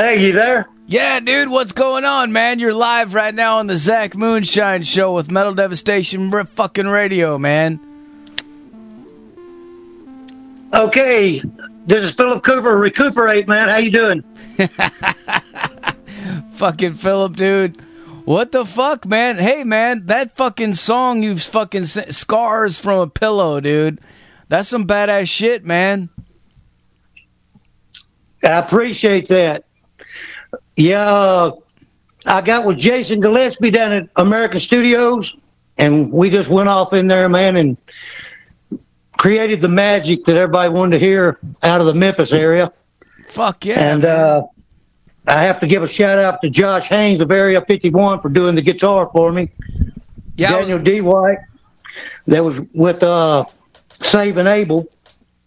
Hey, you there? Yeah, dude, what's going on, man? You're live right now on the Zach Moonshine Show with Metal Devastation r- fucking radio, man. Okay, this is Phillip Cooper. Recuperate, man. How you doing? fucking Phillip, dude. What the fuck, man? Hey, man, that fucking song you've fucking sent, Scars from a Pillow, dude. That's some badass shit, man. I appreciate that. Yeah, uh, I got with Jason Gillespie down at American Studios, and we just went off in there, man, and created the magic that everybody wanted to hear out of the Memphis area. Fuck yeah. And uh, I have to give a shout out to Josh Haynes of Area 51 for doing the guitar for me. Yeah, Daniel D. White, that was with uh, Saving Abel.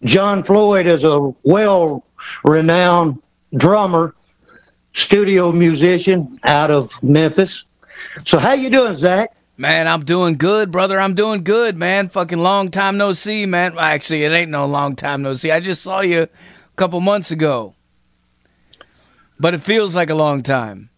John Floyd is a well renowned drummer, studio musician out of Memphis. So how you doing, Zach? Man, I'm doing good, brother. I'm doing good, man. Fucking long time no see, man. Actually, it ain't no long time no see. I just saw you a couple months ago. But it feels like a long time.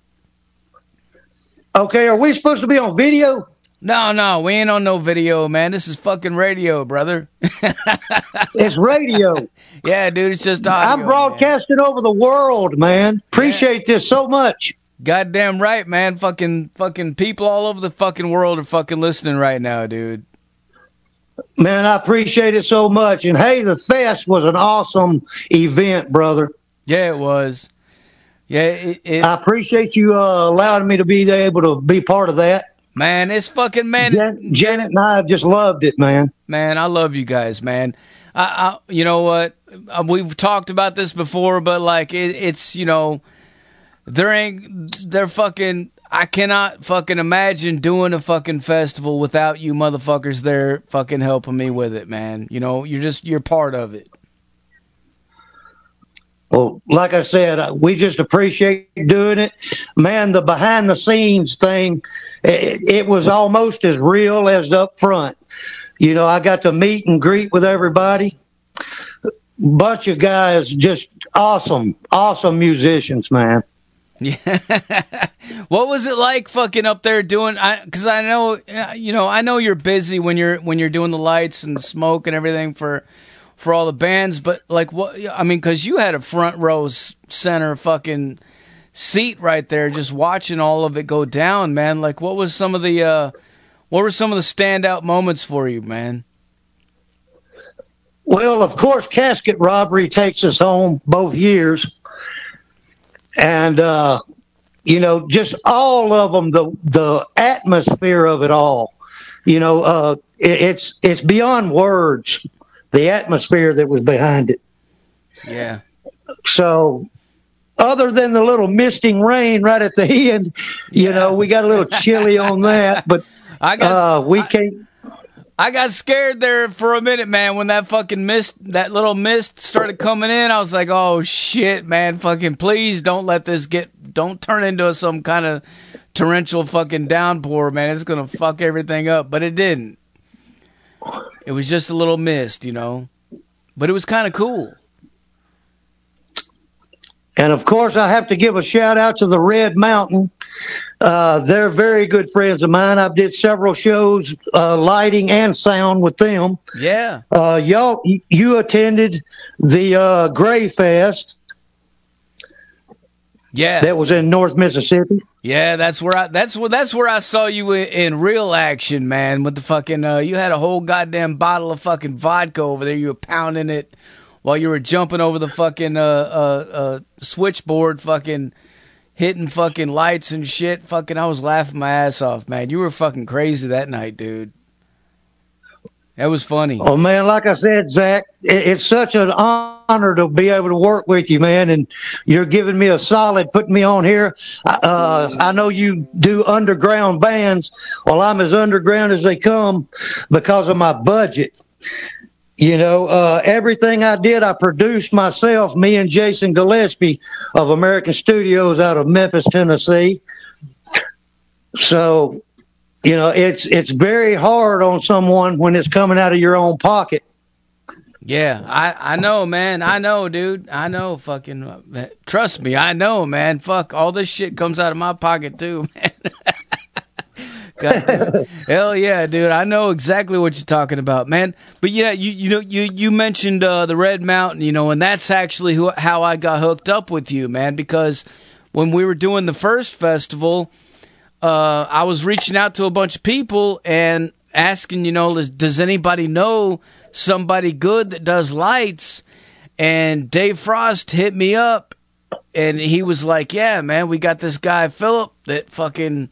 Okay, are we supposed to be on video? No, no, we ain't on no video, man. This is fucking radio, brother. it's radio. yeah, dude, it's just audio. I'm broadcasting man. over the world, man. Appreciate yeah. this so much. Goddamn right, man. Fucking fucking people all over the fucking world are fucking listening right now, dude. Man, I appreciate it so much. And hey, the fest was an awesome event, brother. Yeah, it was. Yeah, it, it, I appreciate you uh, allowing me to be able to be part of that. Man, it's fucking man. Jan- Janet and I have just loved it, man. Man, I love you guys, man. I, I you know what? Uh, we've talked about this before, but like it, it's you know, there ain't they're fucking. I cannot fucking imagine doing a fucking festival without you motherfuckers there fucking helping me with it, man. You know, you're just you're part of it. Well, like I said, uh, we just appreciate doing it. Man, the behind the scenes thing, it, it, was almost as real as up front. You know, I got to meet and greet with everybody. Bunch of guys, just awesome, awesome musicians, man. Yeah. what was it like fucking up there doing I cuz I know uh, you know, I know you're busy when you're when you're doing the lights and smoke and everything for for all the bands, but like what I mean, because you had a front row center fucking seat right there, just watching all of it go down, man. Like, what was some of the uh, what were some of the standout moments for you, man? Well, of course, casket robbery takes us home both years, and uh, you know, just all of them, the the atmosphere of it all. You know, uh, it, it's it's beyond words the atmosphere that was behind it. Yeah. So, other than the little misting rain right at the end, you yeah. know, we got a little chilly on that, but I guess uh, we I, can't. I got scared there for a minute, man. When that fucking mist, that little mist started coming in, I was like, "Oh shit, man! Fucking please don't let this get, don't turn into some kind of torrential fucking downpour, man. It's gonna fuck everything up." But it didn't. It was just a little mist, you know, but it was kind of cool. And of course, I have to give a shout out to the Red Mountain. Uh, they're very good friends of mine. I've did several shows, uh, lighting and sound with them. Yeah. Uh, y'all, you attended the uh, Gray Fest. Yeah. That was in North Mississippi. Yeah, that's where I that's where that's where I saw you in, in real action, man. With the fucking uh, you had a whole goddamn bottle of fucking vodka over there. You were pounding it while you were jumping over the fucking uh, uh, uh, switchboard, fucking hitting fucking lights and shit. Fucking, I was laughing my ass off, man. You were fucking crazy that night, dude. That was funny. Oh man, like I said, Zach, it's such an honor to be able to work with you, man. And you're giving me a solid, putting me on here. Uh, I know you do underground bands. Well, I'm as underground as they come because of my budget. You know, uh, everything I did, I produced myself. Me and Jason Gillespie of American Studios out of Memphis, Tennessee. So you know it's it's very hard on someone when it's coming out of your own pocket Yeah, I I know, man. I know, dude. I know. Fucking trust me. I know, man. Fuck all this shit comes out of my pocket too, man. God, hell yeah, dude! I know exactly what you're talking about, man. But yeah, you you know you you mentioned uh, the Red Mountain, you know, and that's actually who, how I got hooked up with you, man. Because when we were doing the first festival, uh, I was reaching out to a bunch of people and asking, you know, does, does anybody know somebody good that does lights? And Dave Frost hit me up, and he was like, "Yeah, man, we got this guy Phillip that fucking."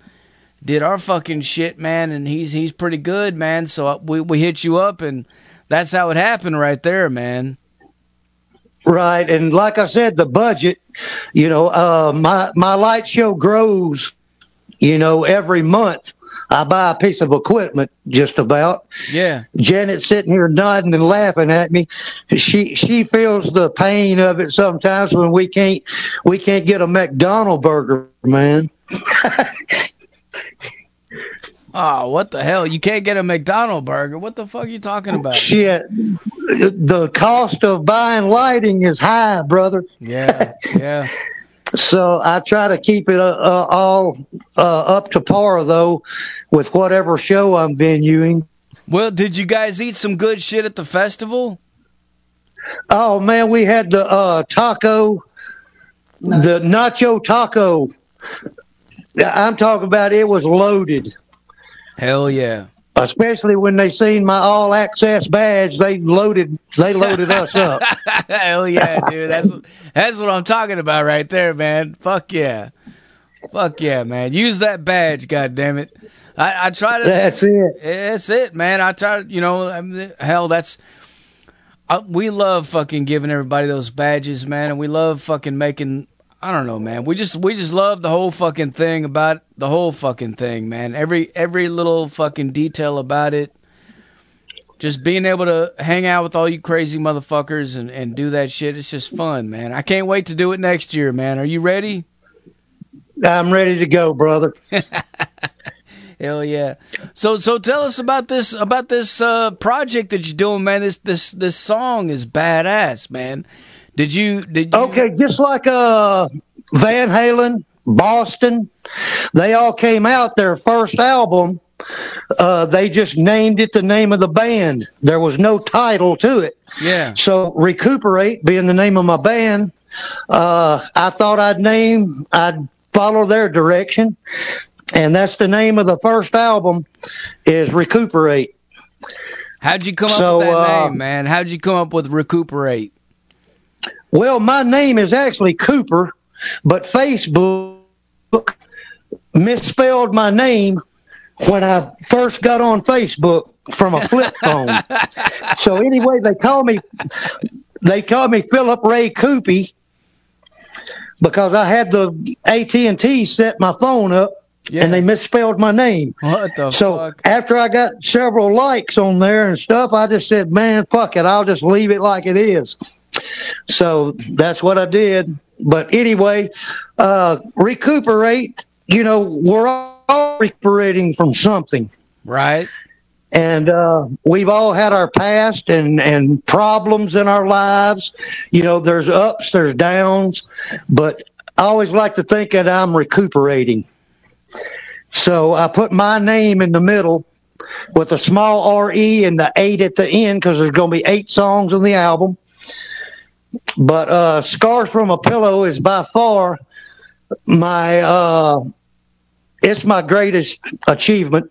Did our fucking shit, man, and he's he's pretty good, man. So we we hit you up, and that's how it happened, right there, man. Right, and like I said, the budget, you know, uh, my my light show grows, you know, every month. I buy a piece of equipment, just about. Yeah. Janet's sitting here nodding and laughing at me. She she feels the pain of it sometimes when we can't we can't get a McDonald burger, man. Oh, what the hell? You can't get a McDonald burger. What the fuck are you talking about? Shit. The cost of buying lighting is high, brother. Yeah, yeah. so I try to keep it uh, uh, all uh, up to par, though, with whatever show I'm venuing. Well, did you guys eat some good shit at the festival? Oh, man, we had the uh, taco, the nacho taco. I'm talking about it was loaded. Hell yeah. Especially when they seen my all access badge, they loaded they loaded us up. Hell yeah, dude. That's that's what I'm talking about right there, man. Fuck yeah. Fuck yeah, man. Use that badge, god damn it. I, I try to That's it. That's it, man. I try you know, I mean, hell that's I, we love fucking giving everybody those badges, man, and we love fucking making I don't know, man. We just we just love the whole fucking thing about the whole fucking thing, man. Every every little fucking detail about it. Just being able to hang out with all you crazy motherfuckers and, and do that shit, it's just fun, man. I can't wait to do it next year, man. Are you ready? I'm ready to go, brother. Hell yeah! So so tell us about this about this uh, project that you're doing, man. This this this song is badass, man. Did you? Did you? Okay, just like uh, Van Halen, Boston, they all came out their first album. Uh, they just named it the name of the band. There was no title to it. Yeah. So recuperate being the name of my band. Uh, I thought I'd name, I'd follow their direction, and that's the name of the first album is recuperate. How'd you come so, up with that uh, name, man? How'd you come up with recuperate? Well, my name is actually Cooper, but Facebook misspelled my name when I first got on Facebook from a flip phone. so anyway, they call me they call me Phillip Ray Coopey because I had the AT and T set my phone up. Yeah. And they misspelled my name. What the so fuck? after I got several likes on there and stuff, I just said, "Man, fuck it, I'll just leave it like it is." So that's what I did. But anyway, uh, recuperate, you know, we're all recuperating from something. Right. And uh, we've all had our past and, and problems in our lives. You know, there's ups, there's downs, but I always like to think that I'm recuperating. So I put my name in the middle with a small RE and the eight at the end because there's going to be eight songs on the album. But uh, "Scars from a Pillow" is by far my uh, it's my greatest achievement.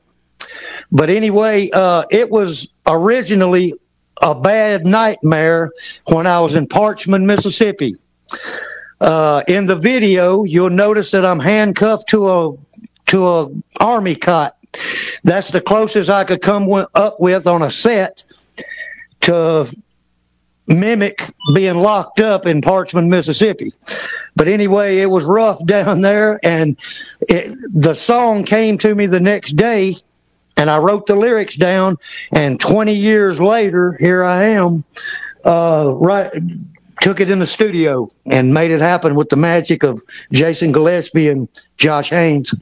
But anyway, uh, it was originally a bad nightmare when I was in Parchman, Mississippi. Uh, in the video, you'll notice that I'm handcuffed to a to a army cot. That's the closest I could come up with on a set to mimic being locked up in Parchman, Mississippi. But anyway, it was rough down there, and it, the song came to me the next day, and I wrote the lyrics down. And 20 years later, here I am, uh, right. Took it in the studio and made it happen with the magic of Jason Gillespie and Josh Haynes.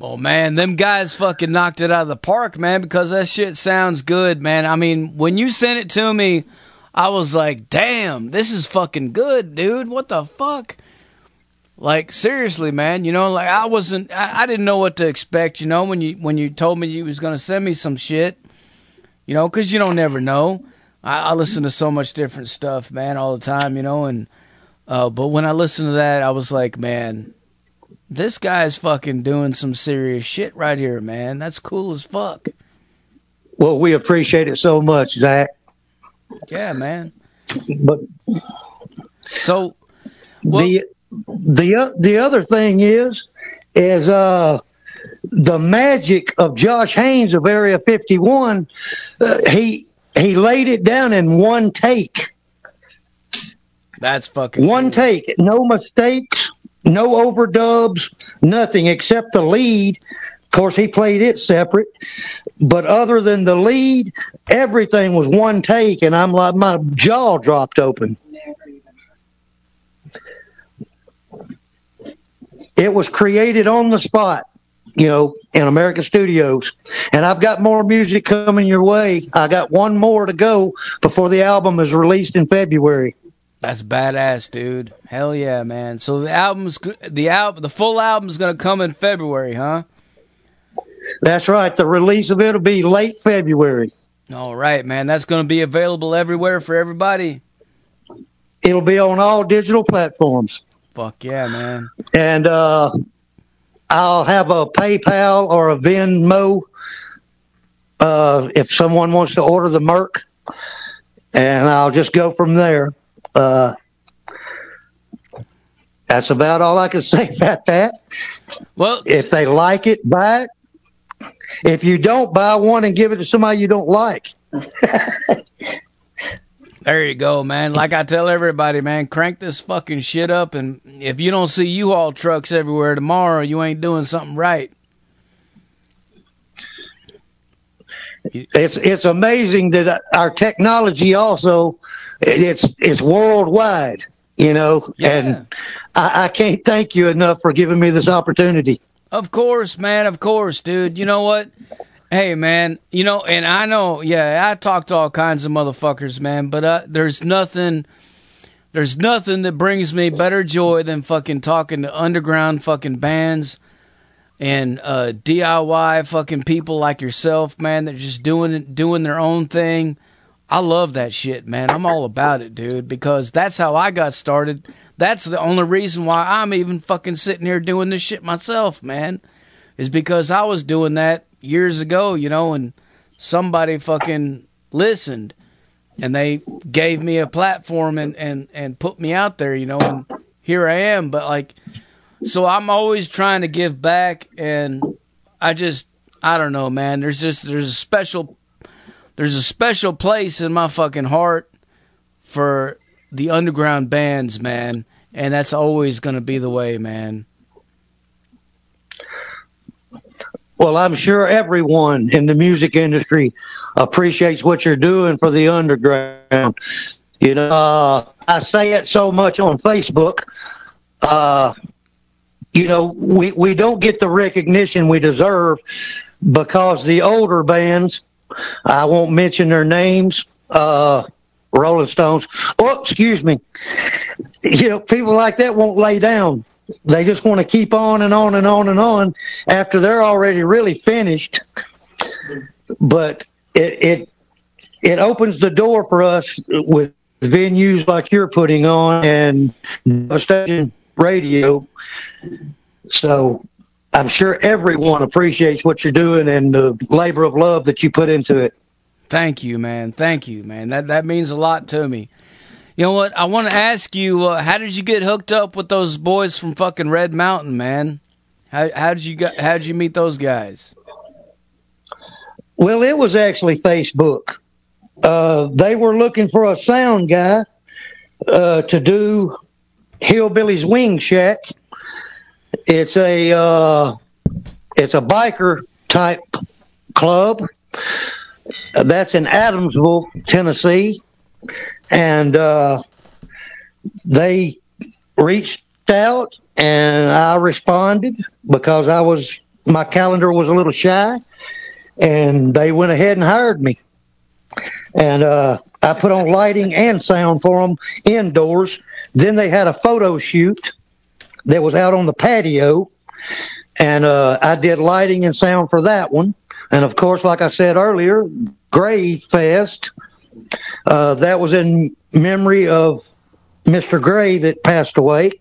Oh man, them guys fucking knocked it out of the park, man, because that shit sounds good, man. I mean, when you sent it to me, I was like, damn, this is fucking good, dude. What the fuck? Like seriously, man. You know, like I wasn't, I, I didn't know what to expect. You know, when you when you told me you was gonna send me some shit. You know, because you don't never know. I, I listen to so much different stuff, man, all the time. You know, and uh, but when I listened to that, I was like, man, this guy's fucking doing some serious shit right here, man. That's cool as fuck. Well, we appreciate it so much, Zach. Yeah, man. But So, well, the the the other thing is is uh the magic of Josh Haynes of Area 51. Uh, he he laid it down in one take. that's fucking One cool. take, no mistakes, no overdubs, nothing except the lead. Of course, he played it separate, but other than the lead, everything was one take, and I'm like, my jaw dropped open. It was created on the spot, you know, in American studios. And I've got more music coming your way. I got one more to go before the album is released in February. That's badass, dude. Hell yeah, man. So the album's the album, the full album's gonna come in February, huh? That's right. The release of it will be late February. All right, man. That's gonna be available everywhere for everybody. It'll be on all digital platforms. Fuck yeah, man. And uh, I'll have a PayPal or a Venmo uh, if someone wants to order the Merc. And I'll just go from there. Uh, that's about all I can say about that. Well, If they like it, buy it. If you don't, buy one and give it to somebody you don't like. there you go, man. Like I tell everybody, man, crank this fucking shit up, and if you don't see U-Haul trucks everywhere tomorrow, you ain't doing something right. it's it's amazing that our technology also it's it's worldwide you know Yeah. and I, I can't thank you enough for giving me this opportunity Of course, man. Of course, dude. You know what? Hey, man. You know, and I know. Yeah, I talk to all kinds of motherfuckers, man. But uh, there's nothing. There's nothing that brings me better joy than fucking talking to underground fucking bands and uh, DIY fucking people like yourself, man. That just doing doing their own thing. I love that shit, man. I'm all about it, dude, because that's how I got started. That's the only reason why I'm even fucking sitting here doing this shit myself, man. Is because I was doing that years ago, you know, and somebody fucking listened and they gave me a platform and, and, and put me out there, you know, and here I am. But like, so I'm always trying to give back and I just, I don't know, man. There's just, there's a special, there's a special place in my fucking heart for the underground bands, man. And that's always going to be the way, man. well i'm sure everyone in the music industry appreciates what you're doing for the underground you know uh, i say it so much on facebook uh, you know we, we don't get the recognition we deserve because the older bands i won't mention their names uh, rolling stones. Oh excuse me. You know people like that won't lay down. They just want to keep on and on and on and on after they're already really finished. But it it it opens the door for us with venues like you're putting on and station radio. So i'm sure everyone appreciates what you're doing and the labor of love that you put into it Thank you, man. Thank you, man. That that means a lot to me. You know what? I want to ask you, uh, how did you get hooked up with those boys from fucking Red Mountain, man? How how did you got how did you meet those guys? Well, it was actually Facebook. Uh, they were looking for a sound guy uh, to do Hillbilly's Wing Shack. It's a uh, it's a biker type club. Uh, That's in Adamsville, Tennessee, and uh, they reached out, and I responded because I was my calendar was a little shy and they went ahead and hired me. And uh, I put on lighting and sound for them indoors. Then they had a photo shoot that was out on the patio, and uh, I did lighting and sound for that one. And of course, like I said earlier, Gray Fest. Uh, that was in memory of Mr. Gray that passed away,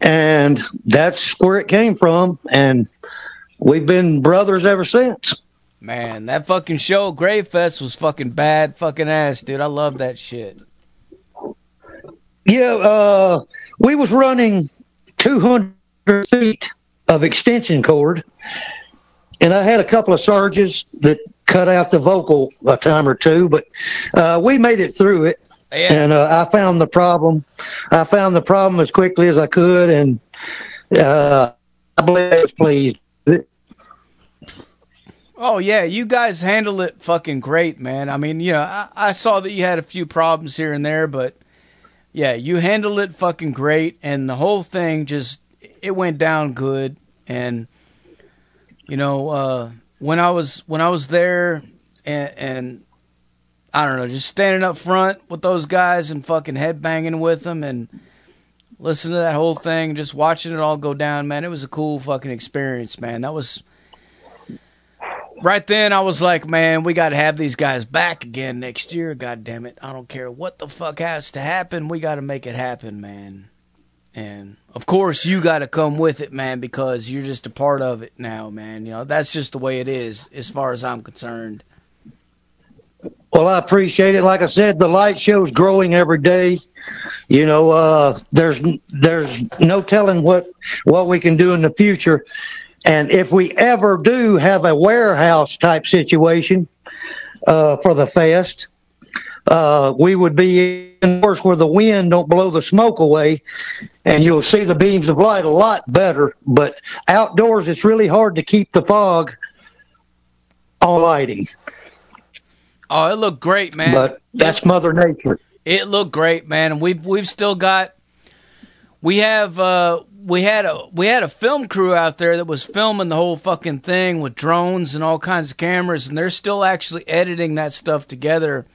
and that's where it came from. And we've been brothers ever since. Man, that fucking show, Gray Fest, was fucking bad fucking ass, dude. I love that shit. Yeah, uh, we was running 200 feet of extension cord, and I had a couple of surges that cut out the vocal a time or two, but uh, we made it through it. Yeah. And uh, I found the problem. I found the problem as quickly as I could, and uh, I believe I was pleased. Oh yeah, you guys handled it fucking great, man. I mean, you know, I, I saw that you had a few problems here and there, but yeah, you handled it fucking great, and the whole thing just it went down good. And you know, uh, when I was when I was there, and, and I don't know, just standing up front with those guys and fucking headbanging with them and listening to that whole thing, just watching it all go down, man. It was a cool fucking experience, man. That was right then I was like, man, we got to have these guys back again next year. God damn it. I don't care what the fuck has to happen. We got to make it happen, man. And of course, you got to come with it, man, because you're just a part of it now, man. You know, that's just the way it is as far as I'm concerned. Well, I appreciate it. Like I said, the light show's growing every day. You know, uh, there's there's no telling what what we can do in the future. And if we ever do have a warehouse type situation uh, for the fest, uh, we would be in indoors where the wind don't blow the smoke away, and you'll see the beams of light a lot better. But outdoors, it's really hard to keep the fog on lighting. Oh, it looked great, man. But that's Mother Nature. It looked great, man. And we've we've still got we have uh we had a we had a film crew out there that was filming the whole fucking thing with drones and all kinds of cameras and they're still actually editing that stuff together.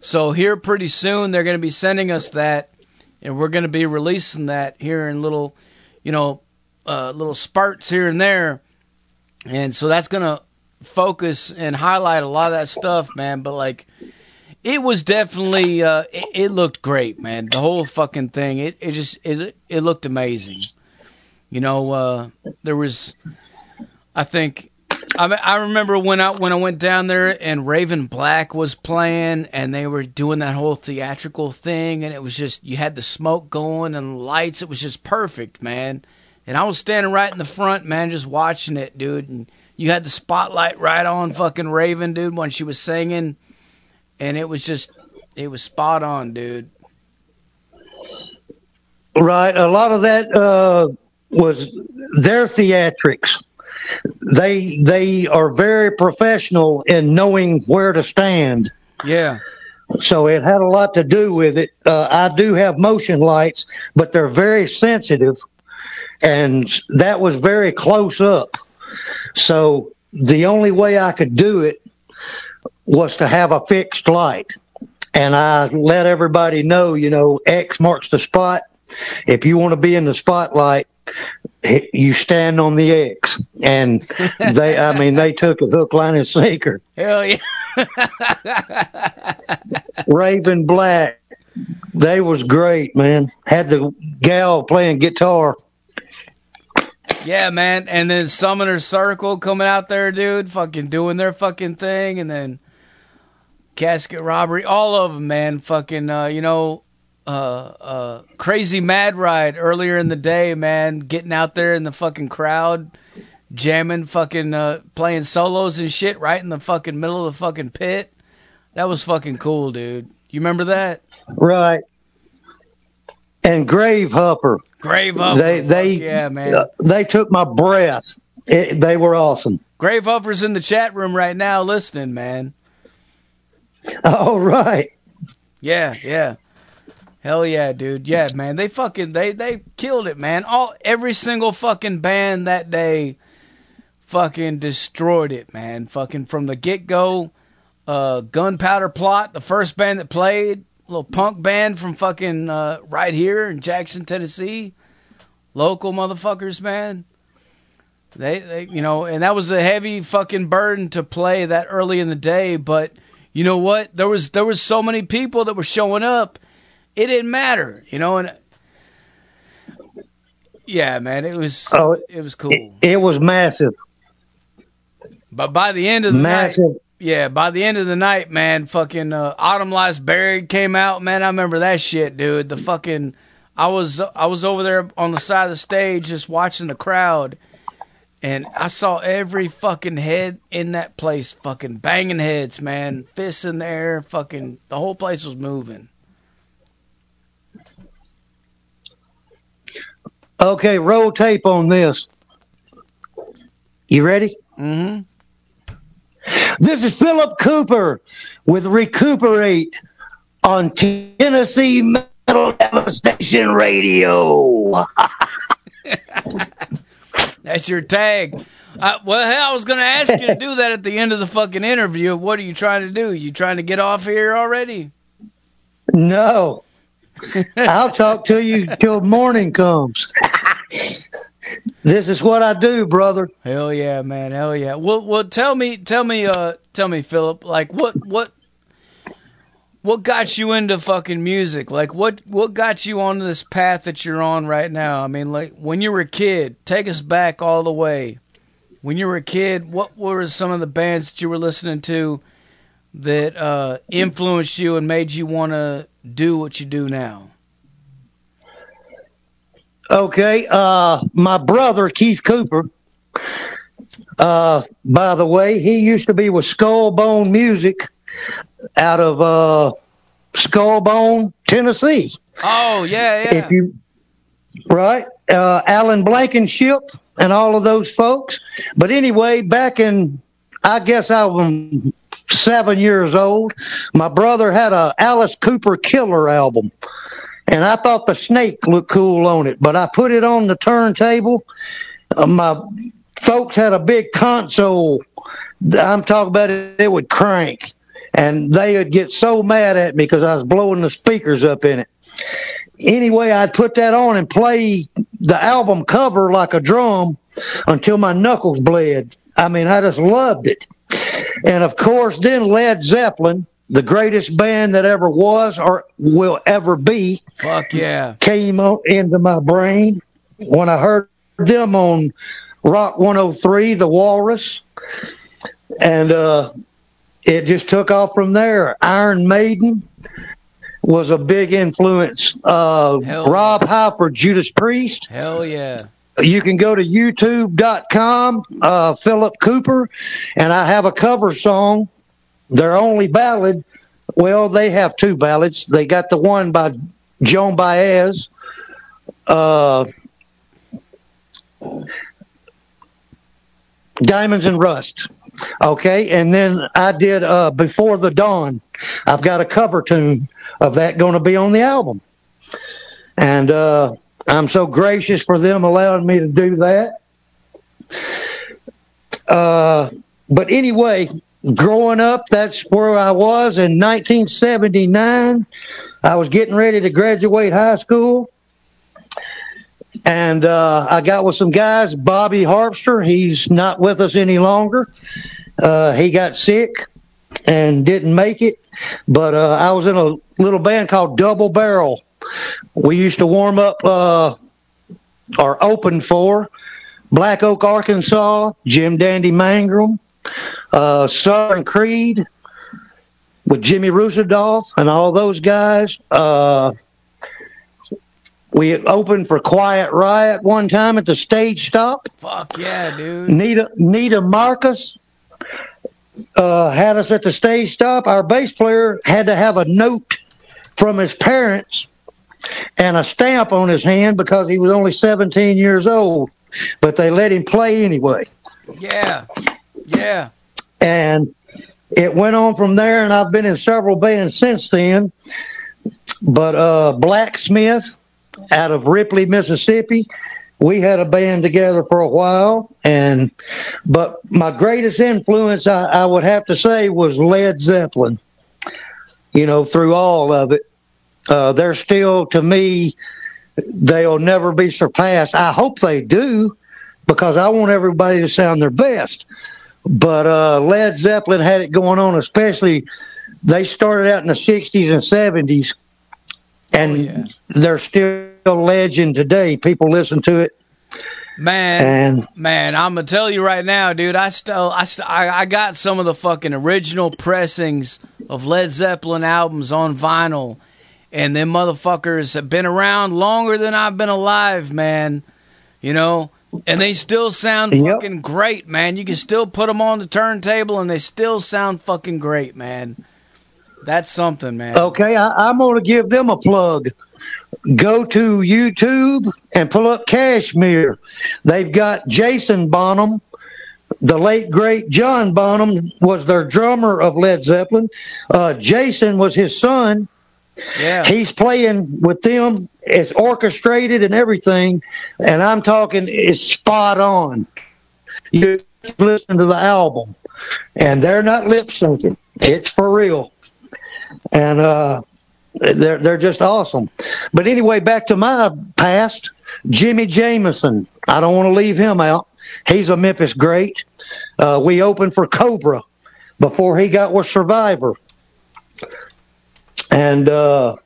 So here pretty soon they're going to be sending us that and we're going to be releasing that here in little you know uh little spurts here and there. And so that's going to focus and highlight a lot of that stuff, man, but like it was definitely uh, it, it, looked great, man. The whole fucking thing, it, it just it it looked amazing. You know, uh, there was, I think, I I remember when I when I went down there and Raven Black was playing and they were doing that whole theatrical thing and it was just you had the smoke going and lights. It was just perfect, man. And I was standing right in the front, man, just watching it, dude. And you had the spotlight right on fucking Raven, dude, when she was singing, and it was just it was spot on, dude. Right, a lot of that. Uh was their theatrics. They they are very professional in knowing where to stand. Yeah. So it had a lot to do with it. Uh, I do have motion lights, but they're very sensitive, and that was very close up. So the only way I could do it was to have a fixed light, and I let everybody know, you know, X marks the spot. If you want to be in the spotlight, you stand on the X, and they, I mean, they took a hook, line, and sinker. Hell yeah! Raven Black, they was great, man. Had the gal playing guitar. Yeah, man, and then Summoner Circle coming out there, dude, fucking doing their fucking thing, and then Casket Robbery, all of them, man, fucking, uh, you know, uh, uh, crazy mad ride earlier in the day, man, getting out there in the fucking crowd, jamming, fucking uh, playing solos and shit right in the fucking middle of the fucking pit. That was fucking cool, dude. You remember that? Right. And Gravehuffer. Grave Hupper. They they yeah, man. They took my breath. It, they were awesome. Gravehuffer's in the chat room right now listening, man. All right. Yeah, yeah. Hell yeah, dude. Yeah, man. They fucking they they killed it, man. All every single fucking band that day fucking destroyed it, man. Fucking from the get go. uh, Gunpowder Plot, the first band that played, little punk band from fucking uh, right here in Jackson, Tennessee, local motherfuckers, man. They, they, you know, and that was a heavy fucking burden to play that early in the day. But you know what? There was there was so many people that were showing up. It didn't matter, you know, and yeah, man, it was Oh, it was cool. It, it was massive. But by the end of the Massive. night, yeah, by the end of the night, man, fucking uh, Autumn Lies Buried came out. Man, I remember that shit, dude. The fucking, I was I was over there on the side of the stage just watching the crowd, and I saw every fucking head in that place, fucking banging heads, man, fists in the air, fucking, the whole place was moving. Okay, roll tape on this. You ready? Mm-hmm. This is Phillip Cooper with Recuperate on Tennessee Metal Devastation Radio. That's your tag. Uh, well, hell, I was going to ask you to do that at the end of the fucking interview. What are you trying to do? You trying to get off here already? No, I'll talk to you till morning comes. this is what I do, brother. Hell yeah, man. Hell yeah. Well, well, tell me, tell me, uh, tell me, Phillip. Like, what, what, what got you into fucking music? Like, what, what got you on this path that you're on right now? I mean, like, when you were a kid, take us back all the way. When you were a kid, what were some of the bands that you were listening to that uh, influenced you and made you want to do what you do now? Okay, uh, my brother Keith Cooper. Uh, by the way, he used to be with Skullbone Music out of uh, Skullbone, Tennessee. Oh yeah, yeah. If you right, uh, Alan Blankenship and all of those folks. But anyway, back in I guess I was seven years old. My brother had a Alice Cooper Killer album, and I thought the snake looked cool on it. But I put it on the turntable. Uh, my folks had a big console. I'm talking about it. It would crank, and they would get so mad at me because I was blowing the speakers up in it. Anyway, I'd put that on and play the album cover like a drum until my knuckles bled. I mean, I just loved it. And of course, then Led Zeppelin, the greatest band that ever was or will ever be, Fuck yeah. came into my brain when I heard them on Rock 103, The Walrus. And uh, it just took off from there. Iron Maiden was a big influence. Uh, Rob Halford, Judas Priest. Hell yeah. You can go to youtube.com, uh, Phillip Cooper, and I have a cover song. Their only ballad, well, they have two ballads. They got the one by Joan Baez, uh, Diamonds and Rust. Okay, and then I did uh, Before the Dawn. I've got a cover tune of that going to be on the album. And uh, I'm so gracious for them allowing me to do that. Uh, but anyway, growing up, that's where I was in 1979. I was getting ready to graduate high school. And uh, I got with some guys, Bobby Harpster. He's not with us any longer. Uh, he got sick and didn't make it. But uh, I was in a little band called Double Barrel. We used to warm up uh, or open for Black Oak, Arkansas, Jim Dandy Mangrum, uh, Southern Creed with Jimmy Rusendorf and all those guys. Uh, we opened for Quiet Riot one time at the stage stop. Fuck yeah, dude. Nita Nita Marcus uh, had us at the stage stop. Our bass player had to have a note from his parents and a stamp on his hand because he was only 17 years old, but they let him play anyway. Yeah. Yeah. And it went on from there, and I've been in several bands since then. But uh, Blacksmith out of Ripley, Mississippi, we had a band together for a while, and but my greatest influence, I, I would have to say, was Led Zeppelin. You know, through all of it, uh, they're still to me, they'll never be surpassed. I hope they do, because I want everybody to sound their best. But uh, Led Zeppelin had it going on, especially they started out in the '60s and '70s, and Oh, yeah. they're still a legend today. People listen to it, Man, and man, I'm gonna tell you right now, dude. I still, I, st- I, I got some of the fucking original pressings of Led Zeppelin albums on vinyl, and them motherfuckers have been around longer than I've been alive, man. You know, and they still sound Yep. fucking great, man. You can still put them on the turntable, and they still sound fucking great, man. That's something, man. Okay, I, I'm going to give them a plug. Go to YouTube and pull up Kashmir. They've got Jason Bonham. The late great John Bonham was their drummer of Led Zeppelin. Uh, Jason was his son. Yeah, He's playing with them. It's orchestrated and everything. And I'm talking, it's spot on. You listen to the album, and they're not lip syncing. It's for real. And uh, they're they're just awesome. But anyway, back to my past. Jimi Jamison. I don't want to leave him out. He's a Memphis great. Uh, we opened for Cobra before he got with Survivor. And uh,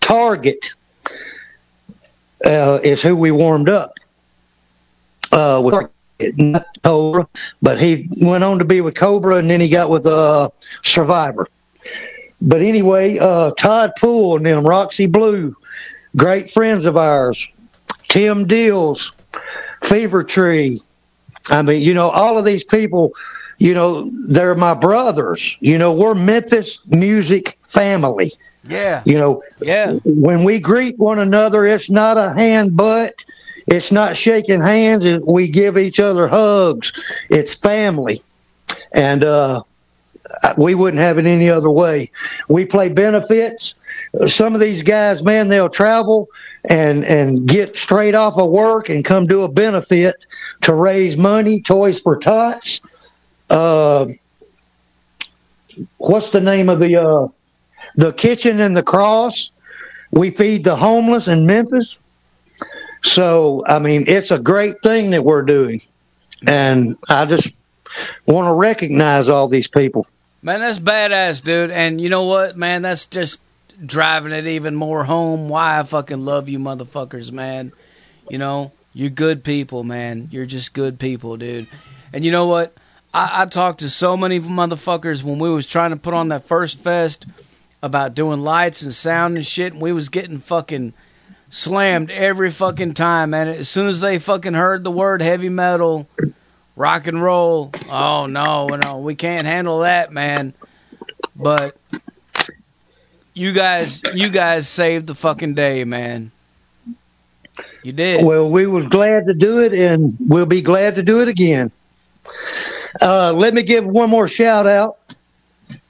Target uh, is who we warmed up. Uh, with not Cobra, but he went on to be with Cobra, and then he got with uh, Survivor. But anyway, uh, Todd Poole and them, Roxy Blue, great friends of ours. Tim Deals, Fever Tree. I mean, you know, all of these people, you know, they're my brothers. You know, we're Memphis music family. yeah, You know, yeah. when we greet one another, it's not a hand butt. It's not shaking hands. We give each other hugs. It's family. And uh, we wouldn't have it any other way. We play benefits. Some of these guys, man, they'll travel and, and get straight off of work and come do a benefit to raise money, Toys for Tots. Uh, what's the name of the uh, the kitchen and the cross? We feed the homeless in Memphis. So, I mean, it's a great thing that we're doing. And I just want to recognize all these people. Man, that's badass, dude. And you know what, man? That's just driving it even more home why I fucking love you motherfuckers, man. You know, you're good people, man. You're just good people, dude. And you know what? I, I talked to so many motherfuckers when we was trying to put on that first fest about doing lights and sound and shit, and we was getting fucking slammed every fucking time, man. As soon as they fucking heard the word heavy metal, rock and roll, oh no, no, we can't handle that, man. But you guys, you guys saved the fucking day, man. You did. Well, we was glad to do it, and we'll be glad to do it again. Uh, let me give one more shout out.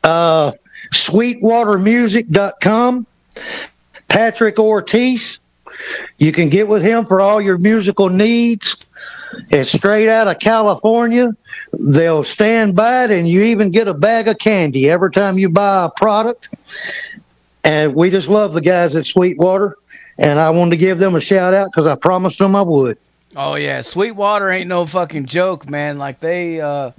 Uh, sweetwatermusic.com. Patrick Ortiz. You can get with him for all your musical needs. It's straight out of California. They'll stand by it, and you even get a bag of candy every time you buy a product. And we just love the guys at Sweetwater. And I wanted to give them a shout out because I promised them I would. Oh yeah, Sweetwater ain't no fucking joke, man. Like they, uh,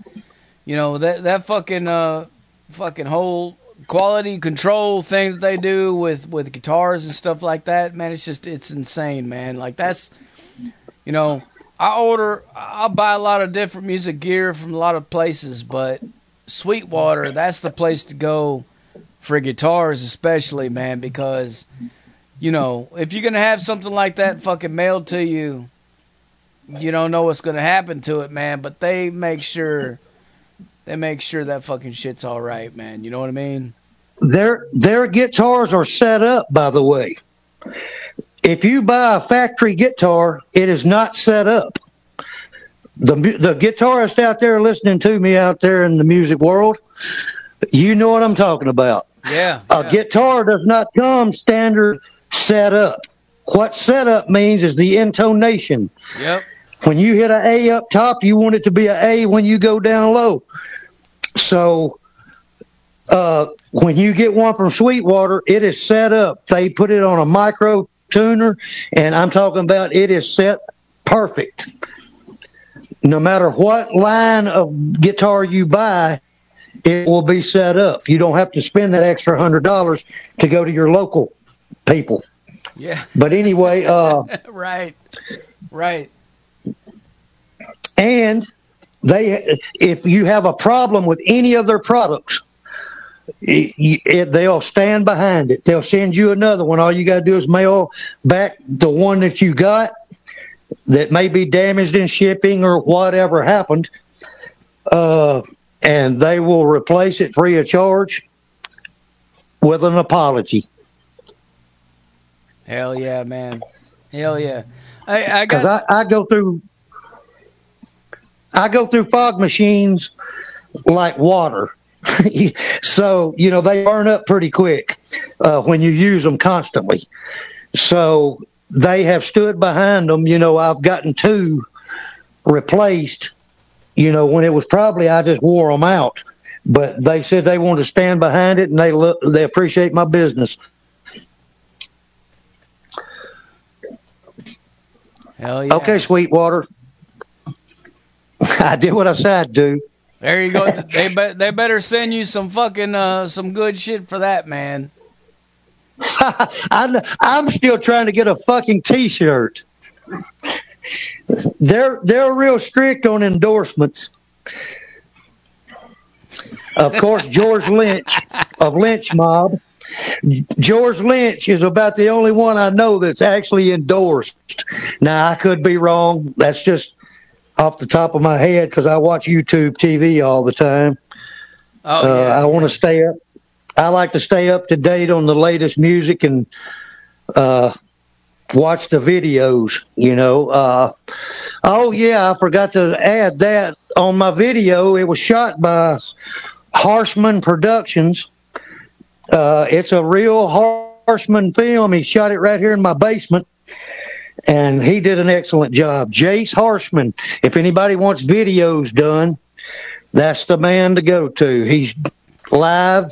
you know that that fucking uh, fucking whole quality control thing that they do with with guitars and stuff like that, man. It's just it's insane, man. Like that's, you know, I order, I buy a lot of different music gear from a lot of places, but Sweetwater, that's the place to go for guitars, especially, man, because. You know, if you're gonna have something like that fucking mailed to you, you don't know what's gonna happen to it, man. But they make sure they make sure that fucking shit's all right, man. You know what I mean? Their their guitars are set up, by the way. If you buy a factory guitar, it is not set up. The the guitarist out there listening to me out there in the music world, you know what I'm talking about. Yeah. A yeah. guitar does not come standard set up. what setup means is the intonation. Yep. When you hit an A up top, you want it to be an A when you go down low. So uh, when you get one from Sweetwater, it is set up. They put it on a micro tuner, and I'm talking about it is set perfect. No matter what line of guitar you buy, it will be set up. You don't have to spend that extra hundred dollars to go to your local people. Yeah. But anyway, uh, right. Right. And they, if you have a problem with any of their products, it, it, they'll stand behind it. They'll send you another one. All you got to do is mail back the one that you got that may be damaged in shipping or whatever happened, uh, and they will replace it free of charge with an apology. Hell yeah, man. Hell yeah. I, I guess. I, I go through, I go through fog machines like water. so you know they burn up pretty quick uh, when you use them constantly. So they have stood behind them. You know, I've gotten two replaced. You know, when it was probably I just wore them out, but they said they want to stand behind it and they look they appreciate my business. Hell yeah. Okay, Sweetwater. I did what I said I'd do. There you go. they be, they better send you some fucking uh some good shit for that, man. I'm, I'm still trying to get a fucking T-shirt. They're they're real strict on endorsements. Of course, George Lynch of Lynch Mob. George Lynch is about the only one I know that's actually endorsed. Now I could be wrong. That's just off the top of my head because I watch YouTube TV all the time. Oh Uh, yeah. I want to stay up. I like to stay up to date on the latest music and uh, watch the videos. You know. Uh, oh yeah, I forgot to add that on my video. It was shot by Harshman Productions. Uh, it's a real Harshman film. He shot it right here in my basement. And he did an excellent job. Jace Harshman. If anybody wants videos done, that's the man to go to. He's live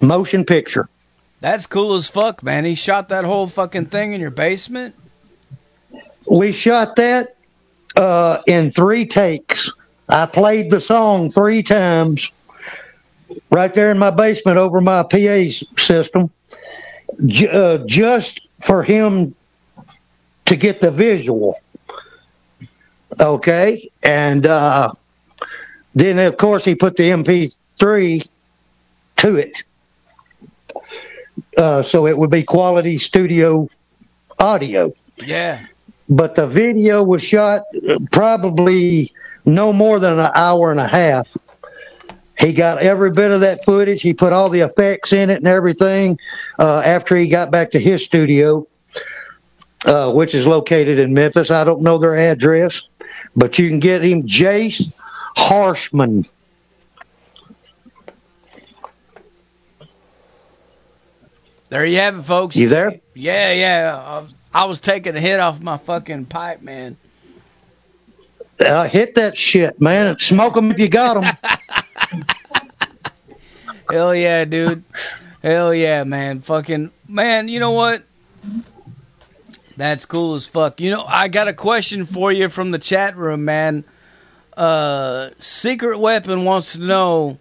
motion picture. That's cool as fuck, man. He shot that whole fucking thing in your basement. We shot that uh, in three takes. I played the song three times right there in my basement over my PA system, j- uh, just for him to get the visual. Okay, and uh, then of course he put the MP3 to it, uh, so it would be quality studio audio Yeah. but the video was shot probably no more than an hour and a half. He got every bit of that footage. He put all the effects in it and everything uh, after he got back to his studio, uh, which is located in Memphis. I don't know their address, but you can get him Jace Harshman. There you have it, folks. You there? Yeah, yeah. I was, I was taking a hit off my fucking pipe, man. Uh, hit that shit, man. Smoke them if you got them. Hell yeah, dude. Hell yeah, man. Fucking man, you know what? That's cool as fuck. You know, I got a question for you from the chat room, man. Uh Secret Weapon wants to know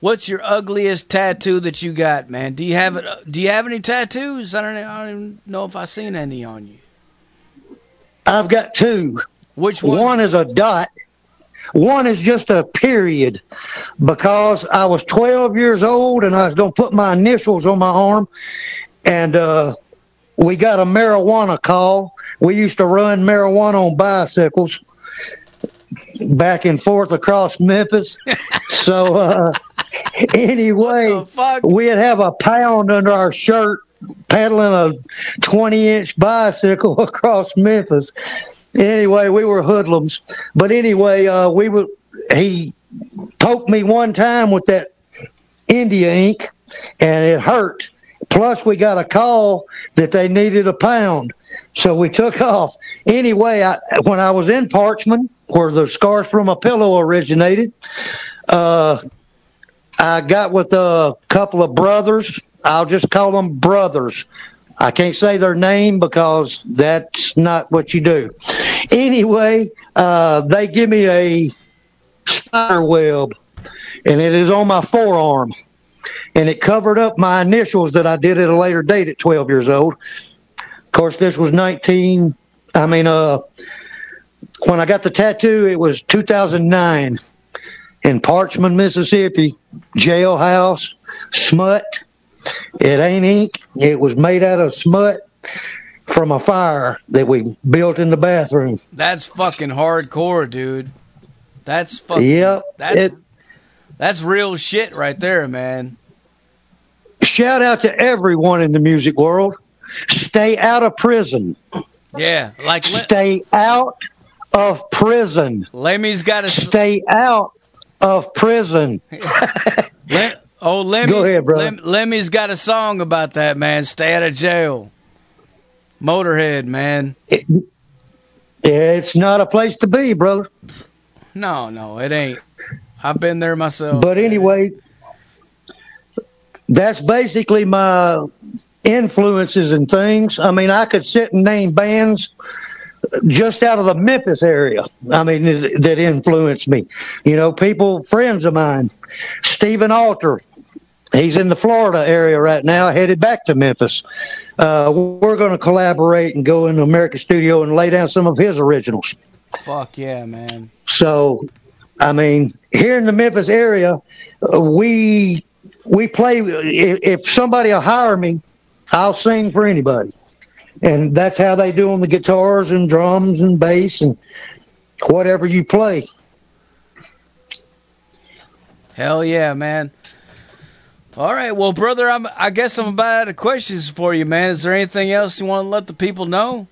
what's your ugliest tattoo that you got, man? Do you have it do you have any tattoos? I don't I don't even know if I've seen any on you. I've got two. Which one? One is a dot. One is just a period because I was 12 years old and I was going to put my initials on my arm. And uh, we got a marijuana call. We used to run marijuana on bicycles back and forth across Memphis. so, uh, anyway, we'd have a pound under our shirt pedaling a 20 inch bicycle across Memphis. Anyway, we were hoodlums. But anyway, uh, we were, he poked me one time with that India ink and it hurt. Plus we got a call that they needed a pound. So we took off. Anyway, I, when I was in Parchman, where the scars from a pillow originated, uh, I got with a couple of brothers. I'll just call them brothers. I can't say their name because that's not what you do. Anyway, uh, they give me a spider web, and it is on my forearm, and it covered up my initials that I did at a later date at 12 years old. Of course, this was 19. I mean, uh, when I got the tattoo, it was 2009 in Parchman, Mississippi, jailhouse, smut. It ain't ink. It was made out of smut from a fire that we built in the bathroom. That's fucking hardcore, dude. That's fucking. Yep. That's, It- that's real shit right there, man. shout out to everyone in the music world. Stay out of prison. Yeah, like Stay out of prison. Lemmy's got a. Stay out of prison. Oh, Lemmy. Go ahead, brother. Lem- Lemmy's got a song about that, man. Stay out of jail. Motorhead, man. It's not a place to be, brother. No, no, it ain't. I've been there myself. But anyway, that's basically my influences and things. I mean, I could sit and name bands just out of the Memphis area. I mean, that influenced me. You know, people, friends of mine, Stephen Alter. He's in the Florida area right now, headed back to Memphis. Uh, we're going to collaborate and go in the American studio and lay down some of his originals. Fuck yeah, man. So, I mean, here in the Memphis area, uh, we we play. If, somebody will hire me, I'll sing for anybody, and that's how they do on the guitars and drums and bass and whatever you play. Hell yeah, man. All right, well, brother, I'm, I guess I'm about out of questions for you, man. Is there anything else you want to let the people know?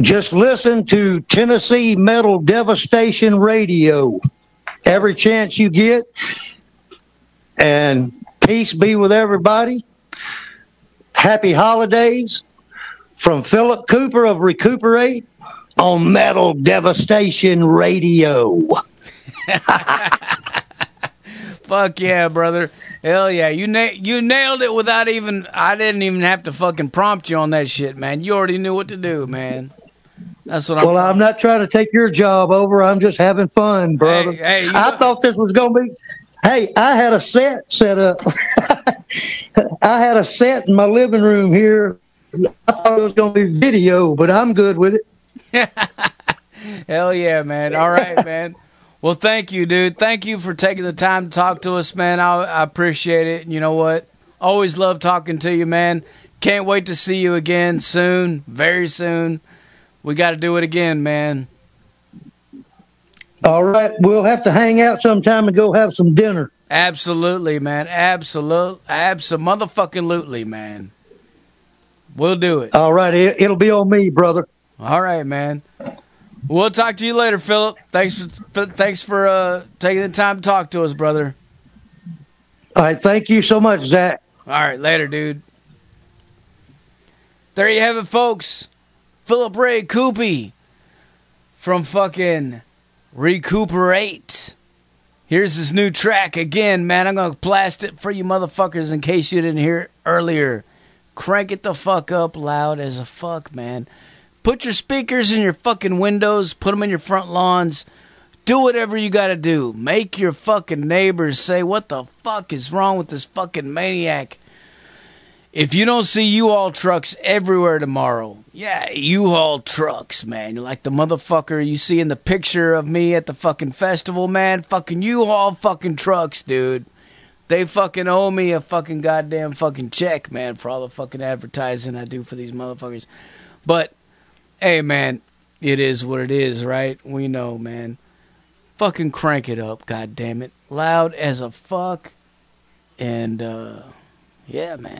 Just listen to Tennessee Metal Devastation Radio every chance you get, and peace be with everybody. Happy holidays from Phillip Cooper of re*COOPER*8 on Metal Devastation Radio. Fuck yeah, brother. Hell yeah. You na- you nailed it without even I didn't even have to fucking prompt you on that shit, man. You already knew what to do, man. That's what I'm Well, I'm not trying to take your job over. I'm just having fun, brother. Hey, hey, I know- thought this was going to be. Hey, I had a set set up. I had a set in my living room here. I thought it was going to be video, but I'm good with it. Hell yeah, man. All right, man. Well, thank you, dude. Thank you for taking the time to talk to us, man. I, I appreciate it. And you know what? Always love talking to you, man. Can't wait to see you again soon, very soon. We got to do it again, man. All right, we'll have to hang out sometime and go have some dinner. Absolutely, man. Absolute, absolutely, motherfucking lootly, man. We'll do it. All right, it, it'll be on me, brother. All right, man. We'll talk to you later, Phillip. Thanks for thanks for uh, taking the time to talk to us, brother. All right, thank you so much, Zach. All right, later, dude. There you have it, folks. Phillip Ray Coopey from fucking re*COOPER*8. Here's his new track again, man. I'm gonna blast it for you motherfuckers in case you didn't hear it earlier. Crank it the fuck up loud as a fuck, man. Put your speakers in your fucking windows, put them in your front lawns. Do whatever you gotta do. Make your fucking neighbors say, What the fuck is wrong with this fucking maniac? If you don't see U-Haul trucks everywhere tomorrow, yeah, U-Haul trucks, man. You're like the motherfucker you see in the picture of me at the fucking festival, man. Fucking U-Haul fucking trucks, dude. They fucking owe me a fucking goddamn fucking check, man, for all the fucking advertising I do for these motherfuckers. But, hey, man, it is what it is, right? We know, man. Fucking crank it up, god damn it. Loud as a fuck. And, uh, yeah, man.